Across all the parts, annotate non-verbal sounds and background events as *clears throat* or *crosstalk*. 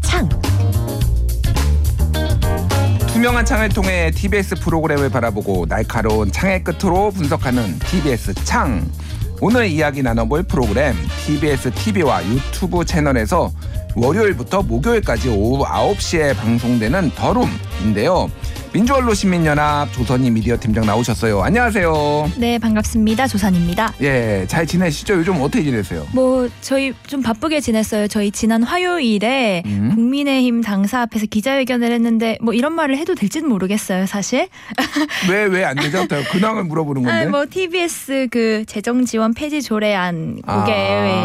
창. 투명한 창을 통해 TBS 프로그램을 바라보고 날카로운 창의 끝으로 분석하는 TBS 창. 오늘 이야기 나눠볼 프로그램 TBS TV와 유튜브 채널에서 월요일부터 목요일까지 오후 9시에 방송되는 더룸인데요. 민주언로 시민연합 조선희 미디어 팀장 나오셨어요. 안녕하세요. 네, 반갑습니다. 조산입니다. 예, 잘 지내시죠? 요즘 어떻게 지내세요? 뭐 저희 좀 바쁘게 지냈어요. 저희 지난 화요일에 음? 국민의힘 당사 앞에서 기자회견을 했는데 뭐 이런 말을 해도 될지는 모르겠어요, 사실. *laughs* 왜 왜 안 되죠? 근황을 물어보는 건데. 아, 뭐 TBS 그 재정 지원 폐지 조례안 그게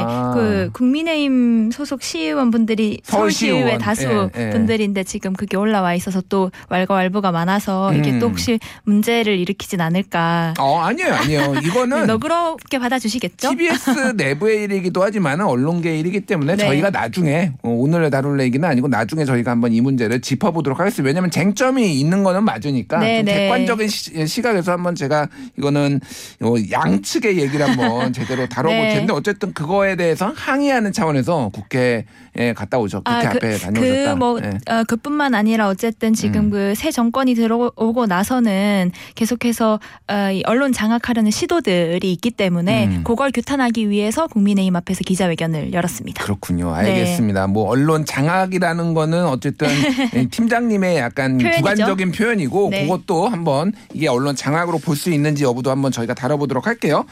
아. 그 국민의힘 소속 시의원분들이 서울시의회. 다수 예, 예. 분들인데 지금 그게 올라와 있어서 또 왈가왈부가 많아서 이게 음. 또 혹시 문제를 일으키진 않을까. 어, 아니에요, 아니에요. 이거는 *laughs* 너그럽게 받아주시겠죠? TBS *laughs* 내부의 일이기도 하지만 언론계 일이기 때문에 네. 저희가 나중에 어, 오늘 다룰 얘기는 아니고 나중에 저희가 한번 이 문제를 짚어보도록 하겠습니다. 왜냐하면 쟁점이 있는 거는 맞으니까 네, 좀 네. 객관적인 시, 각에서 한번 제가 이거는 어, 양측의 얘기를 한번 *laughs* 제대로 다뤄볼 네. 텐데 어쨌든 그거에 대해서 항의하는 차원에서 국회에 갔다 오죠. 국회 앞에 다녀오셨다. 그뭐 예. 어, 그뿐만 아니라 어쨌든 지금 음. 그새 정권이 들어오고 나서는 계속해서 어, 이 언론 장악하려는 시도들이 있기 때문에 음. 그걸 규탄하기 위해서 국민의힘 앞에서 기자회견을 열었습니다. 그렇군요. 네. 알겠습니다. 뭐 언론 장악 이라는 거는 어쨌든 *laughs* 이 팀장님의 약간 표현이죠. 주관적인 표현이고 네. 그것도 한번 이게 언론 장악으로 볼 수 있는지 여부도 한번 저희가 다뤄보도록 할게요.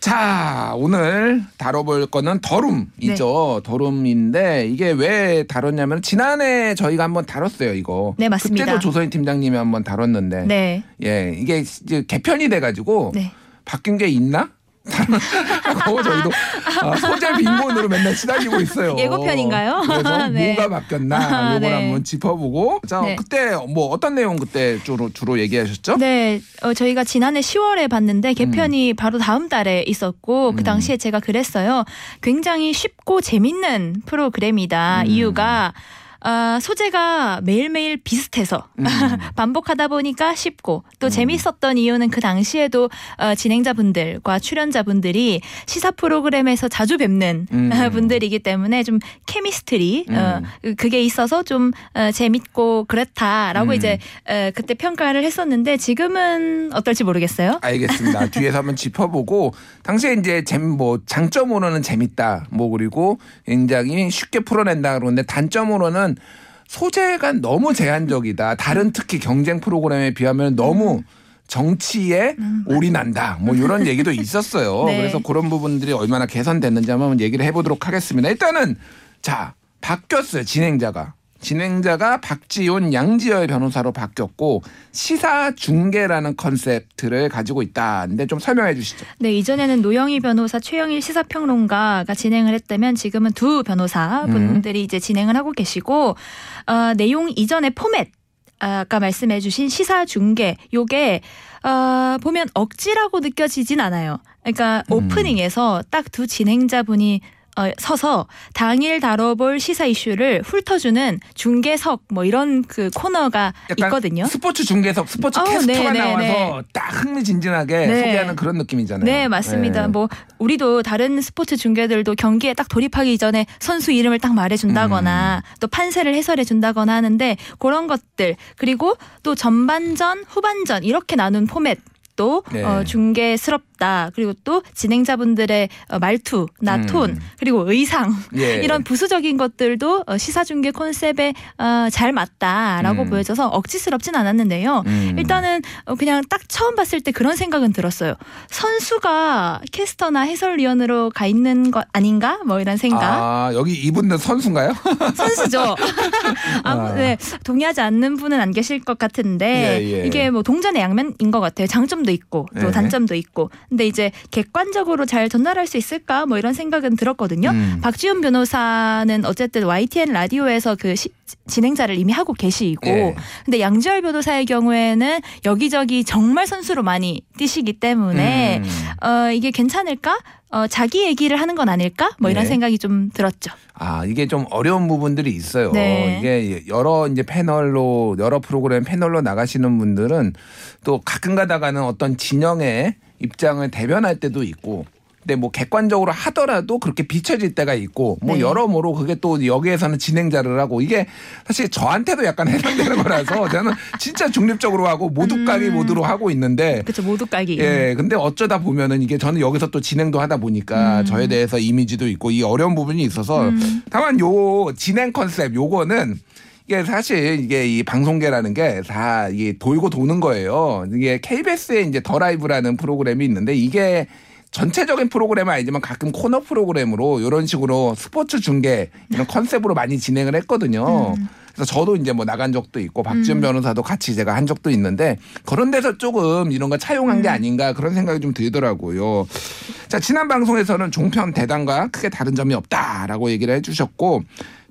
자 오늘 다뤄볼 거는 더룸이죠. 네. 더룸인데 이게 왜 다뤘냐면 지난해 저희가 한번 다뤘어요 이거. 네, 맞습니다. 그때도 조선희 팀장님이 한번 다뤘는데 네. 예 이게 이제 개편이 돼가지고 네. 바뀐 게 있나? 그거 저희도 아, 소재 빈곤으로 맨날 시달리고 있어요. 예고편인가요? 그래서 *laughs* 네. 뭐가 바뀌었나 아, 요걸 네. 한번 짚어보고 자 네. 그때 뭐 어떤 내용 그때 주로 주로 얘기하셨죠? 네, 어, 저희가 지난해 10월에 봤는데 개편이 바로 다음 달에 있었고 그 음. 당시에 제가 그랬어요. 굉장히 쉽고 재밌는 프로그램이다. 음. 이유가 아, 소재가 매일매일 비슷해서 음. *laughs* 반복하다 보니까 쉽고 또 재밌었던 이유는 그 당시에도 어, 진행자분들과 출연자분들이 시사 프로그램에서 자주 뵙는 음. *laughs* 분들이기 때문에 좀 케미스트리 어, 그게 있어서 좀 어, 재밌고 그렇다라고 음. 이제 어, 그때 평가를 했었는데 지금은 어떨지 모르겠어요. 알겠습니다. *laughs* 뒤에서 한번 짚어보고 당시에 이제 잼뭐 장점으로는 재밌다. 뭐 그리고 굉장히 쉽게 풀어낸다 그러는데 단점으로는 소재가 너무 제한적이다. 다른 특히 경쟁 프로그램에 비하면 너무 정치에 올인한다. 뭐 이런 얘기도 있었어요. *laughs* 네. 그래서 그런 부분들이 얼마나 개선됐는지 한번 얘기를 해보도록 하겠습니다. 일단은 자 바뀌었어요 진행자가. 진행자가 박지훈 양지열 변호사로 바뀌었고 시사 중계라는 컨셉트를 가지고 있다. 근데 좀 설명해 주시죠. 네, 이전에는 노영희 변호사, 최영일 시사평론가가 진행을 했다면 지금은 두 변호사 분들이 이제 진행을 하고 계시고 어, 내용 이전의 포맷 아까 말씀해 주신 시사 중계 요게 어, 보면 억지라고 느껴지진 않아요. 그러니까 음. 오프닝에서 딱 두 진행자분이 어, 서서 당일 다뤄볼 시사 이슈를 훑어주는 중계석 뭐 이런 그 코너가 있거든요. 스포츠 중계석 스포츠 어, 캐스터가 네, 네, 나와서 네. 딱 흥미진진하게 네. 소개하는 그런 느낌이잖아요. 네, 맞습니다. 네. 뭐 우리도 다른 스포츠 중계들도 경기에 딱 돌입하기 전에 선수 이름을 딱 말해준다거나 음. 또 판세를 해설해준다거나 하는데 그런 것들 그리고 또 전반전, 후반전 이렇게 나눈 포맷. 또 네. 어, 중계스럽 다 그리고 또 진행자분들의 어, 말투나 음. 톤 그리고 의상 예. *laughs* 이런 부수적인 것들도 어, 시사 중계 콘셉트에 어, 잘 맞다라고 음. 보여져서 억지스럽진 않았는데요. 음. 일단은 어, 그냥 딱 처음 봤을 때 그런 생각은 들었어요. 선수가 캐스터나 해설위원으로 가 있는 것 아닌가? 뭐 이런 생각. 아 여기 이분들 선수인가요? *laughs* 선수죠. *laughs* 아무, 아. 네, 동의하지 않는 분은 안 계실 것 같은데 예, 예. 이게 뭐 동전의 양면인 것 같아요. 장점도 있고 또 네. 단점도 있고. 근데 이제 객관적으로 잘 전달할 수 있을까? 뭐 이런 생각은 들었거든요. 음. 박지훈 변호사는 어쨌든 YTN 라디오에서 그 시- 진행자를 이미 하고 계시고 예. 근데 양지열 변호사의 경우에는 여기저기 정말 선수로 많이 뛰시기 때문에 음. 어, 이게 괜찮을까? 어, 자기 얘기를 하는 건 아닐까? 뭐 이런 네. 생각이 좀 들었죠. 아 이게 좀 어려운 부분들이 있어요. 네. 이게 여러 이제 패널로 여러 프로그램 패널로 나가시는 분들은 또 가끔 가다가는 어떤 진영의 입장을 대변할 때도 있고 근데 뭐 객관적으로 하더라도 그렇게 비춰질 때가 있고 뭐 네. 여러모로 그게 또 여기에서는 진행자를 하고 이게 사실 저한테도 약간 *laughs* 해당되는 거라서 저는 진짜 중립적으로 하고 모두 까기 음. 모두로 하고 있는데 그렇죠. 모두 깔기. 예, 근데 어쩌다 보면은 이게 저는 여기서 또 진행도 하다 보니까 음. 저에 대해서 이미지도 있고 이 어려운 부분이 있어서 음. 다만 요 진행 컨셉 요거는 이게 사실 이게 이 방송계라는 게 다 이게 돌고 도는 거예요. 이게 KBS에 이제 더 라이브라는 프로그램이 있는데 이게 전체적인 프로그램은 아니지만 가끔 코너 프로그램으로 이런 식으로 스포츠 중계 이런 컨셉으로 많이 진행을 했거든요. 음. 그래서 저도 이제 뭐 나간 적도 있고 박지원 음. 변호사도 같이 제가 한 적도 있는데 그런 데서 조금 이런 거 차용한 게 음. 아닌가 그런 생각이 좀 들더라고요. 자 지난 방송에서는 종편 대단과 크게 다른 점이 없다라고 얘기를 해 주셨고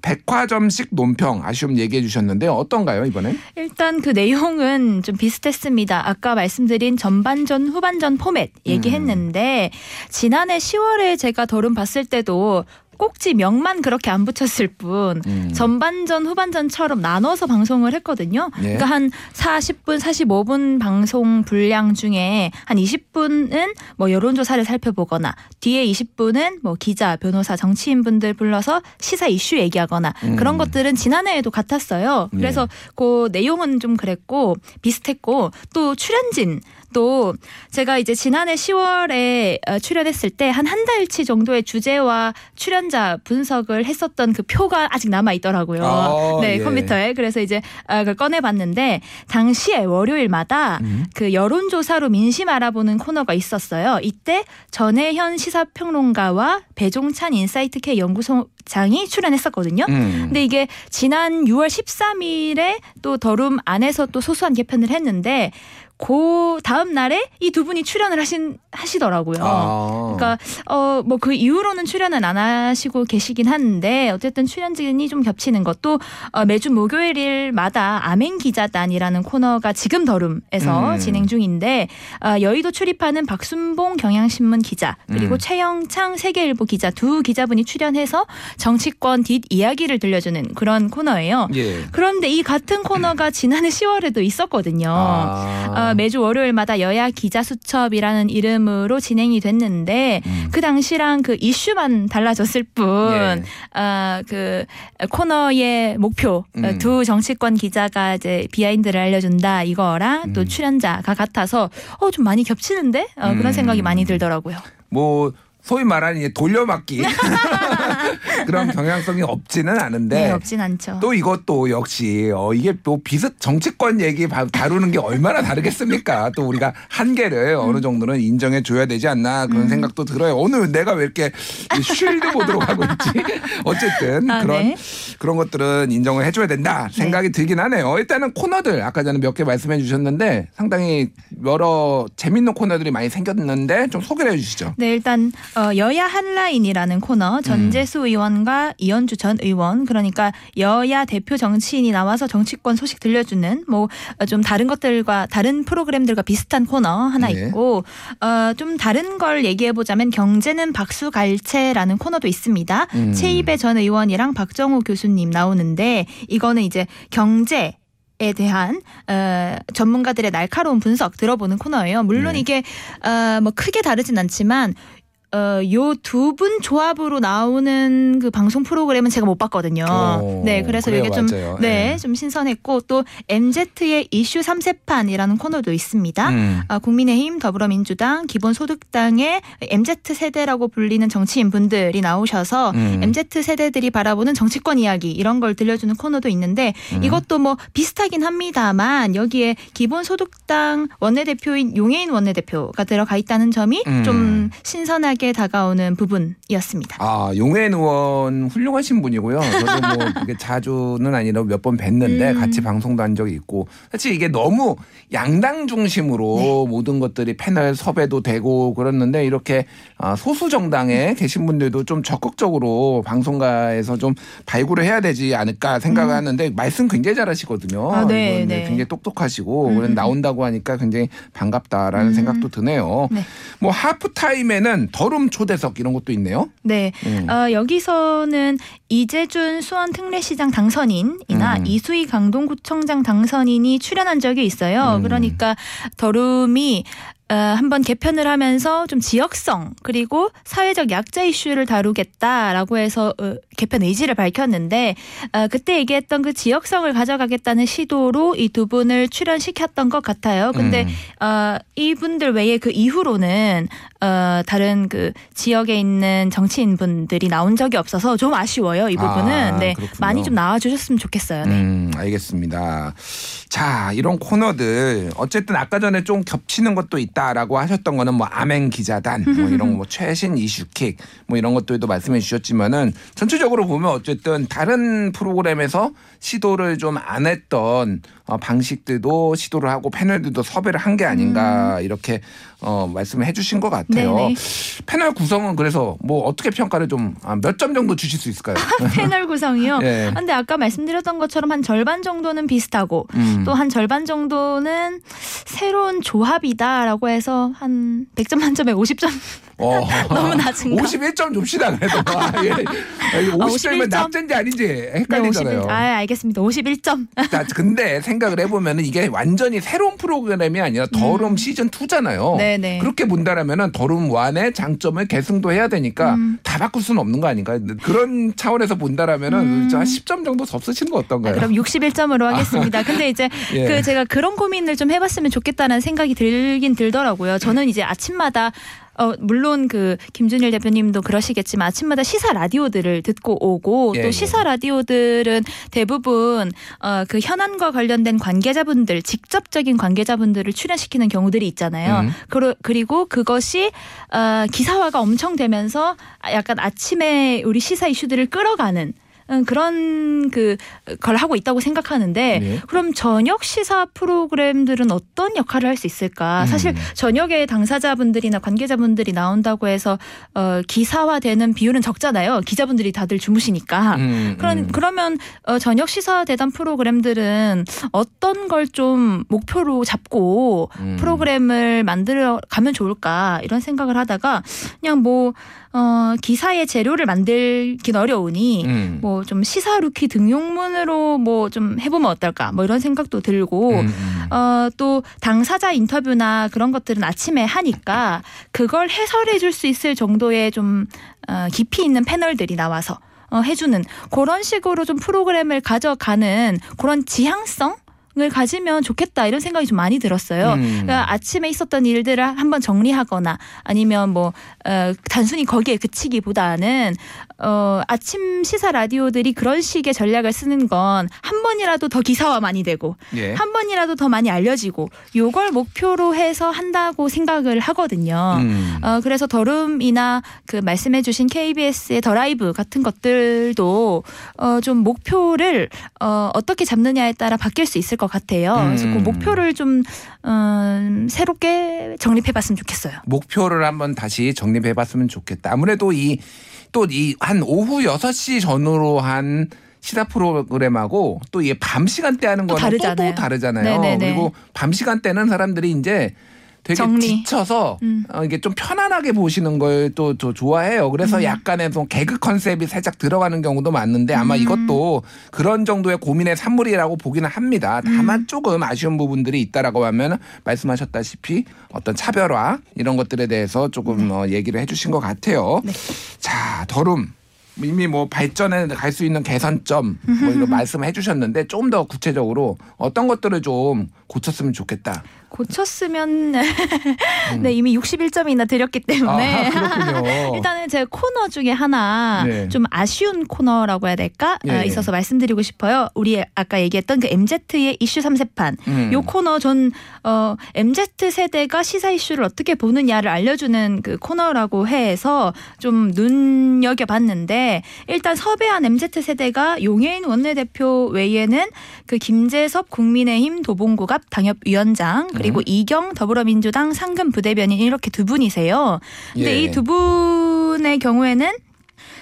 백화점식 논평 아쉬움 얘기해 주셨는데 어떤가요 이번에? 일단 그 내용은 좀 비슷했습니다. 아까 말씀드린 전반전, 후반전 포맷 얘기했는데 지난해 10월에 제가 더름 봤을 때도 꼭지 명만 그렇게 안 붙였을 뿐 음. 전반전, 후반전처럼 나눠서 방송을 했거든요. 예. 그러니까 한 40분, 45분 방송 분량 중에 한 20분은 뭐 여론조사를 살펴보거나 뒤에 20분은 뭐 기자, 변호사, 정치인분들 불러서 시사 이슈 얘기하거나 음. 그런 것들은 지난해에도 같았어요. 예. 그래서 그 내용은 좀 그랬고 비슷했고 또 출연진 또 제가 이제 지난해 10월에 어, 출연했을 때 한 한 달치 정도의 주제와 출연자 분석을 했었던 그 표가 아직 남아 있더라고요. 아, 네, 예. 컴퓨터에. 그래서 이제 아, 그걸 꺼내 봤는데 당시에 월요일마다 음. 그 여론조사로 민심 알아보는 코너가 있었어요. 이때 전혜현 시사평론가와 배종찬 인사이트 K 연구소장이 출연했었거든요. 음. 근데 이게 지난 6월 13일에 또 더룸 안에서 또 소소한 개편을 했는데 그 다음 날에 이 두 분이 출연을 하신 하시더라고요. 아. 그러니까 어 뭐 그 이후로는 출연은 안 하시고 계시긴 하는데 어쨌든 출연진이 좀 겹치는 것도 어, 매주 목요일마다 아멘 기자단이라는 코너가 지금 더룸에서 음. 진행 중인데 어, 여의도 출입하는 박순봉 경향신문 기자 그리고 음. 최영창 세계일보 기자 두 기자분이 출연해서 정치권 뒷 이야기를 들려주는 그런 코너예요. 예. 그런데 이 같은 코너가 *clears throat* 지난해 10월에도 있었거든요. 아. 어, 매주 월요일마다 여야 기자 수첩이라는 이름 으로 진행이 됐는데 음. 그 당시랑 그 이슈만 달라졌을 뿐, 예. 어, 그 코너의 목표 음. 어, 두 정치권 기자가 이제 비하인드를 알려준다 이거랑 또 음. 출연자가 같아서 어 좀 많이 겹치는데 어, 음. 그런 생각이 많이 들더라고요. 뭐 소위 말하는 돌려막기 *laughs* 그런 경향성이 없지는 않은데 네, 없진 않죠. 또 이것도 역시 어 이게 뭐 비슷 정치권 얘기 바- 다루는 게 얼마나 다르겠습니까? 또 우리가 한계를 어느 정도는 인정해 줘야 되지 않나 그런 음. 생각도 들어요. 오늘 내가 왜 이렇게 이 쉴드 모드로 가고 있지? *laughs* 어쨌든 아, 그런 네. 그런 것들은 인정을 해줘야 된다 생각이 들긴 하네요. 일단은 코너들 아까 전에 몇 개 말씀해 주셨는데 상당히 여러 재밌는 코너들이 많이 생겼는데 좀 소개를 해주시죠. 네, 일단 어, 여야 한라인이라는 코너 음. 전재수 의원과 이현주 전 의원 그러니까 여야 대표 정치인이 나와서 정치권 소식 들려주는 뭐 좀 다른 것들과 다른 프로그램들과 비슷한 코너 하나 네. 있고 어, 좀 다른 걸 얘기해 보자면 경제는 박수갈채라는 코너도 있습니다. 음. 최이배 전 의원이랑 박정우 교수님 나오는데 이거는 이제 경제 에 대한 어, 전문가들의 날카로운 분석 들어보는 코너예요. 물론 네. 이게 어, 뭐 크게 다르진 않지만 어, 요 두 분 조합으로 나오는 그 방송 프로그램은 제가 못 봤거든요. 오, 네, 그래서 그래요, 이게 좀, 맞아요. 네, 예. 좀 신선했고 또 MZ의 이슈 삼세판이라는 코너도 있습니다. 음. 아, 국민의힘, 더불어민주당, 기본소득당의 MZ 세대라고 불리는 정치인 분들이 나오셔서 음. MZ 세대들이 바라보는 정치권 이야기 이런 걸 들려주는 코너도 있는데 음. 이것도 뭐 비슷하긴 합니다만 여기에 기본소득당 원내대표인 용해인 원내대표가 들어가 있다는 점이 음. 좀 신선하게 다가오는 부분이었습니다. 아, 용해인 의원 훌륭하신 분이고요. 저도 뭐 *laughs* 자주는 아니라 몇 번 뵀는데 음. 같이 방송도 한 적이 있고 사실 이게 너무 양당 중심으로 네. 모든 것들이 패널 섭외도 되고 그랬는데 이렇게 아, 소수 정당에 계신 분들도 좀 적극적으로 방송가에서 좀 발굴을 해야 되지 않을까 생각하는데 말씀 굉장히 잘하시거든요. 음. 아, 네, 네. 굉장히 똑똑하시고 음. 나온다고 하니까 굉장히 반갑다라는 음. 생각도 드네요. 네. 뭐 하프 타임에는 더룸 초대석 이런 것도 있네요. 네. 음. 어, 여기서는 이재준 수원 특례시장 당선인이나 음. 이수희 강동구청장 당선인이 출연한 적이 있어요. 음. 그러니까 더룸이 어, 한번 개편을 하면서 좀 지역성 그리고 사회적 약자 이슈를 다루겠다라고 해서 어, 개편 의지를 밝혔는데 어, 그때 얘기했던 그 지역성을 가져가겠다는 시도로 이 두 분을 출연시켰던 것 같아요. 근데 음. 어, 이분들 외에 그 이후로는 어, 다른 그 지역에 있는 정치인 분들이 나온 적이 없어서 좀 아쉬워요. 이 부분은 아, 네 그렇군요. 많이 좀 나와주셨으면 좋겠어요. 네. 음, 알겠습니다. 자, 이런 코너들 어쨌든 아까 전에 좀 겹치는 것도 있다라고 하셨던 거는 뭐 아멘 기자단 뭐 이런 거뭐 최신 이슈킥 뭐 이런 것들도 말씀해 주셨지만은 전체적으로 보면 어쨌든 다른 프로그램에서 시도를 좀 안 했던 어, 방식들도 시도를 하고 패널들도 섭외를 한 게 아닌가 이렇게 어, 말씀을 해주신 것 같아요. 음. 네네. 패널 구성은 그래서 뭐 어떻게 평가를 좀 몇 점 정도 주실 수 있을까요? *laughs* 패널 구성이요. *laughs* 예. 근데 아까 말씀드렸던 것처럼 한 절반 정도는 비슷하고 음. 또한 절반 정도는 새로운 조합이다라고 해서 한 100점 만점에 50점 어. *laughs* 너무 낮은가? 51점 줍시다 그래도 아, 예. 아, 50점이면 51점? 낙제인지 아닌지 네, 헷갈리잖아요. 51. 아, 알겠습니다. 51점. 자, 근데 생각 을 해보면 이게 완전히 새로운 프로그램이 아니라 더룸 시즌 2잖아요. 음. 네네. 그렇게 본다라면은 더룸 1의 장점을 계승도 해야 되니까 음. 다 바꿀 수는 없는 거 아닌가? 그런 차원에서 본다라면은 음. 한 10점 정도 더 쓰시는 거 아, 어떤가요? 그럼 61점으로 하겠습니다. 근데 이제 *laughs* 예. 그 제가 그런 고민을 좀 해봤으면 좋겠다는 생각이 들긴 들더라고요. 저는 이제 아침마다 어 물론 그 김준일 대표님도 그러시겠지만 아침마다 시사 라디오들을 듣고 오고 예, 또 예. 시사 라디오들은 대부분 어 그 현안과 관련된 관계자분들 직접적인 관계자분들을 출연시키는 경우들이 있잖아요. 음. 그러, 그리고 그것이 어 기사화가 엄청 되면서 약간 아침에 우리 시사 이슈들을 끌어가는 음, 그런 그 걸 하고 있다고 생각하는데 네. 그럼 저녁 시사 프로그램들은 어떤 역할을 할 수 있을까? 음. 사실 저녁에 당사자분들이나 관계자분들이 나온다고 해서 어 기사화되는 비율은 적잖아요. 기자분들이 다들 주무시니까. 음, 그런 음. 그러면 어 저녁 시사 대담 프로그램들은 어떤 걸 좀 목표로 잡고 음. 프로그램을 만들어 가면 좋을까 이런 생각을 하다가 그냥 뭐 어, 기사의 재료를 만들긴 어려우니 음. 뭐좀 시사 루키 등용문으로 뭐 좀 해보면 어떨까 뭐 이런 생각도 들고 음, 음. 어, 또 당사자 인터뷰나 그런 것들은 아침에 하니까 그걸 해설해 줄 수 있을 정도의 좀 어, 깊이 있는 패널들이 나와서 어, 해주는 그런 식으로 좀 프로그램을 가져가는 그런 지향성 을 가지면 좋겠다 이런 생각이 좀 많이 들었어요. 음. 그러니까 아침에 있었던 일들을 한번 정리하거나 아니면 뭐 어, 단순히 거기에 그치기보다는 어, 아침 시사 라디오들이 그런 식의 전략을 쓰는 건 한 번이라도 더 기사화 많이 되고 예. 한 번이라도 더 많이 알려지고 요걸 목표로 해서 한다고 생각을 하거든요. 음. 어, 그래서 더룸이나 그 말씀해주신 KBS의 더 라이브 같은 것들도 어, 좀 목표를 어, 어떻게 잡느냐에 따라 바뀔 수 있을 것 같아요. 그래서 그 음. 목표를 좀 음, 새롭게 정립해봤으면 좋겠어요. 목표를 한번 다시 정립해 봤으면 좋겠다. 아무래도 이 또 이 한 오후 6시 전후로 한 시사 프로그램하고 또이밤 시간대 하는 또 거는 또, 또 다르잖아요. 다르잖아요. 네네네. 그리고 밤 시간대는 사람들이 이제 되게 정리. 지쳐서 음. 어, 이게 좀 편안하게 보시는 걸또 좋아해요. 그래서 음. 약간의 좀 개그 컨셉이 살짝 들어가는 경우도 많은데 아마 음. 이것도 그런 정도의 고민의 산물이라고 보기는 합니다. 다만 음. 조금 아쉬운 부분들이 있다라고 하면 말씀하셨다시피 어떤 차별화 이런 것들에 대해서 조금 어, 얘기를 해주신 것 같아요. 네. 자, 더룸. 이미 뭐 발전에 갈 수 있는 개선점 뭐 이런 *laughs* 말씀해 주셨는데 조금 더 구체적으로 어떤 것들을 좀 고쳤으면 좋겠다. 고쳤으면 *laughs* 네 이미 61점이나 드렸기 때문에 음. 아. *laughs* 일단은 제 코너 중에 하나 네. 좀 아쉬운 코너라고 해야 될까 어, 예. 있어서 말씀드리고 싶어요. 우리 아까 얘기했던 그 MZ의 이슈 삼세판 음. 요 코너 전 어, MZ 세대가 시사 이슈를 어떻게 보느냐를 알려주는 그 코너라고 해서 좀 눈여겨 봤는데 일단 섭외한 MZ 세대가 용해인 원내대표 외에는 그 김재섭 국민의힘 도봉구갑 당협위원장 그리고 음. 이경 더불어민주당 상금 부대변인 이렇게 두 분이세요. 근데 예. 이두 분의 경우에는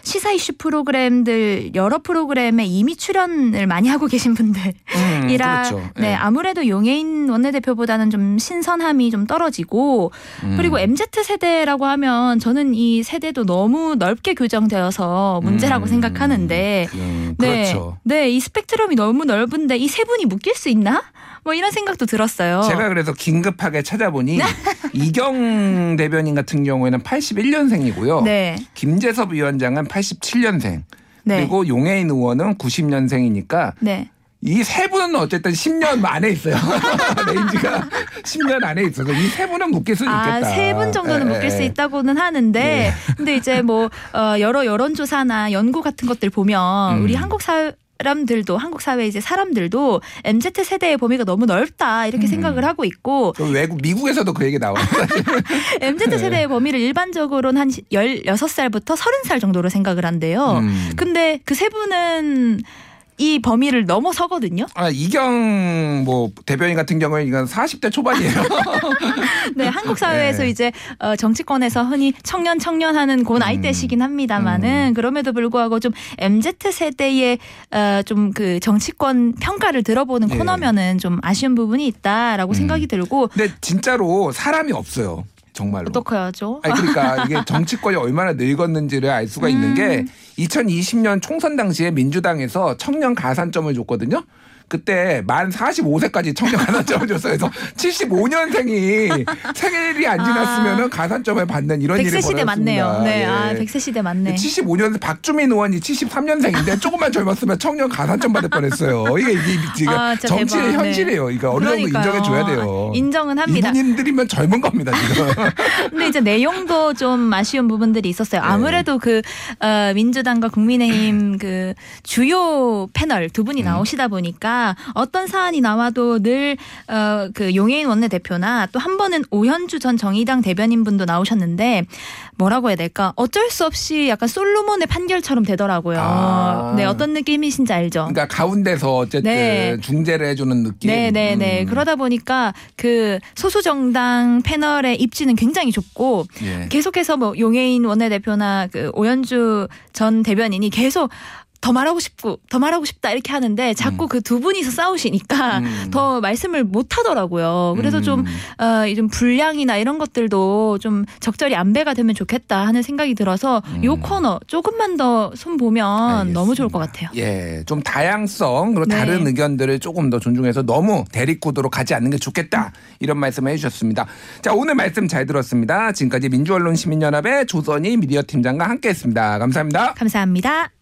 시사 이슈 프로그램들 여러 프로그램에 이미 출연을 많이 하고 계신 분들 음, 이라 그렇죠. 네 예. 아무래도 용해인 원내대표보다는 좀 신선함이 좀 떨어지고 음. 그리고 MZ 세대라고 하면 저는 이 세대도 너무 넓게 규정되어서 문제라고 음, 생각하는데 그, 네, 그렇죠. 네, 이 스펙트럼이 너무 넓은데 이 세 분이 묶일 수 있나? 뭐 이런 생각도 들었어요. 제가 그래서 긴급하게 찾아보니 *laughs* 이경 대변인 같은 경우에는 81년생이고요. 네. 김재섭 위원장은 87년생. 네. 그리고 용혜인 의원은 90년생이니까 네. 이 세 분은 어쨌든 10년 안에 있어요. *laughs* range가 10년 안에 있어서 이 세 분은 묶일 수 있겠다. 아, 세분 정도는 예, 묶일 예. 수 있다고는 하는데, 근데 이제 뭐, 어, 여러 여론조사나 연구 같은 것들 보면, 음. 우리 한국 사람들도, 한국 사회 이제 사람들도 MZ 세대의 범위가 너무 넓다, 이렇게 음. 생각을 하고 있고, 그 외국 미국에서도 그 얘기 나와요. *laughs* MZ 세대의 범위를 일반적으로는 한 16살부터 30살 정도로 생각을 한대요. 음. 근데 그 세 분은 이 범위를 넘어서거든요. 아, 이경 뭐 대변인 같은 경우에 이건 40대 초반이에요. *laughs* 네, 한국 사회에서 네. 이제 어, 정치권에서 흔히 청년 청년 하는 그 나이대시긴 합니다만은 그럼에도 불구하고 좀 MZ 세대의 어, 좀그 정치권 평가를 들어보는 네. 코너면은 좀 아쉬운 부분이 있다라고 생각이 들고 근데 진짜로 사람이 없어요. 정말로. 어떻게 하죠? 아니 그러니까 이게 정치권이 얼마나 늙었는지를 알 수가 있는 게 2020년 총선 당시에 민주당에서 청년 가산점을 줬거든요. 그때 만 45세까지 청년 가산점을 줬어요. 그래서 75년생이 생일이 안 지났으면 가산점을 받는 이런 일이 백세 시대 벌어졌습니다. 맞네요. 네, 예. 아 백세 시대 맞네. 75년 박주민 의원이 73년생인데 조금만 젊었으면 청년 가산점 받을 뻔했어요. 이게 이게 지금 아, 정치의 대박. 네. 현실이에요. 이거 어느 정도. 인정해 줘야 돼요. 인정은 합니다. 이분들이면 젊은 겁니다 지금. *laughs* 근데 이제 내용도 좀 아쉬운 부분들이 있었어요. 아무래도 그 어, 민주당과 국민의힘 그 주요 패널 두 분이 나오시다 보니까 어떤 사안이 나와도 늘 어, 그 용해인 원내대표나 또 한 번은 오현주 전 정의당 대변인 분도 나오셨는데 뭐라고 해야 될까? 어쩔 수 없이 약간 솔로몬의 판결처럼 되더라고요. 아. 네, 어떤 느낌이신지 알죠? 그러니까 가운데서 어쨌든 네. 중재를 해주는 느낌. 네 네 네. 음. 그러다 보니까 그 소수 정당 패널의 입지는 굉장히 좁고 예. 계속해서 뭐 용해인 원내대표나 그 오연주 전 대변인이 계속 더 말하고 싶고 더 말하고 싶다 이렇게 하는데 자꾸 그두 분이서 싸우시니까 음. *laughs* 더 말씀을 못 하더라고요. 그래서 음. 좀, 어, 좀 분량이나 이런 것들도 좀 적절히 안배가 되면 좋겠다 하는 생각이 들어서 요 코너 조금만 더 손 보면 너무 좋을 것 같아요. 예, 좀 다양성 그리고 네. 다른 의견들을 조금 더 존중해서 너무 대립구도로 가지 않는 게 좋겠다 이런 말씀을 해주셨습니다. 자 오늘 말씀 잘 들었습니다. 지금까지 민주언론 시민연합의 조선희 미디어 팀장과 함께했습니다. 감사합니다. 감사합니다.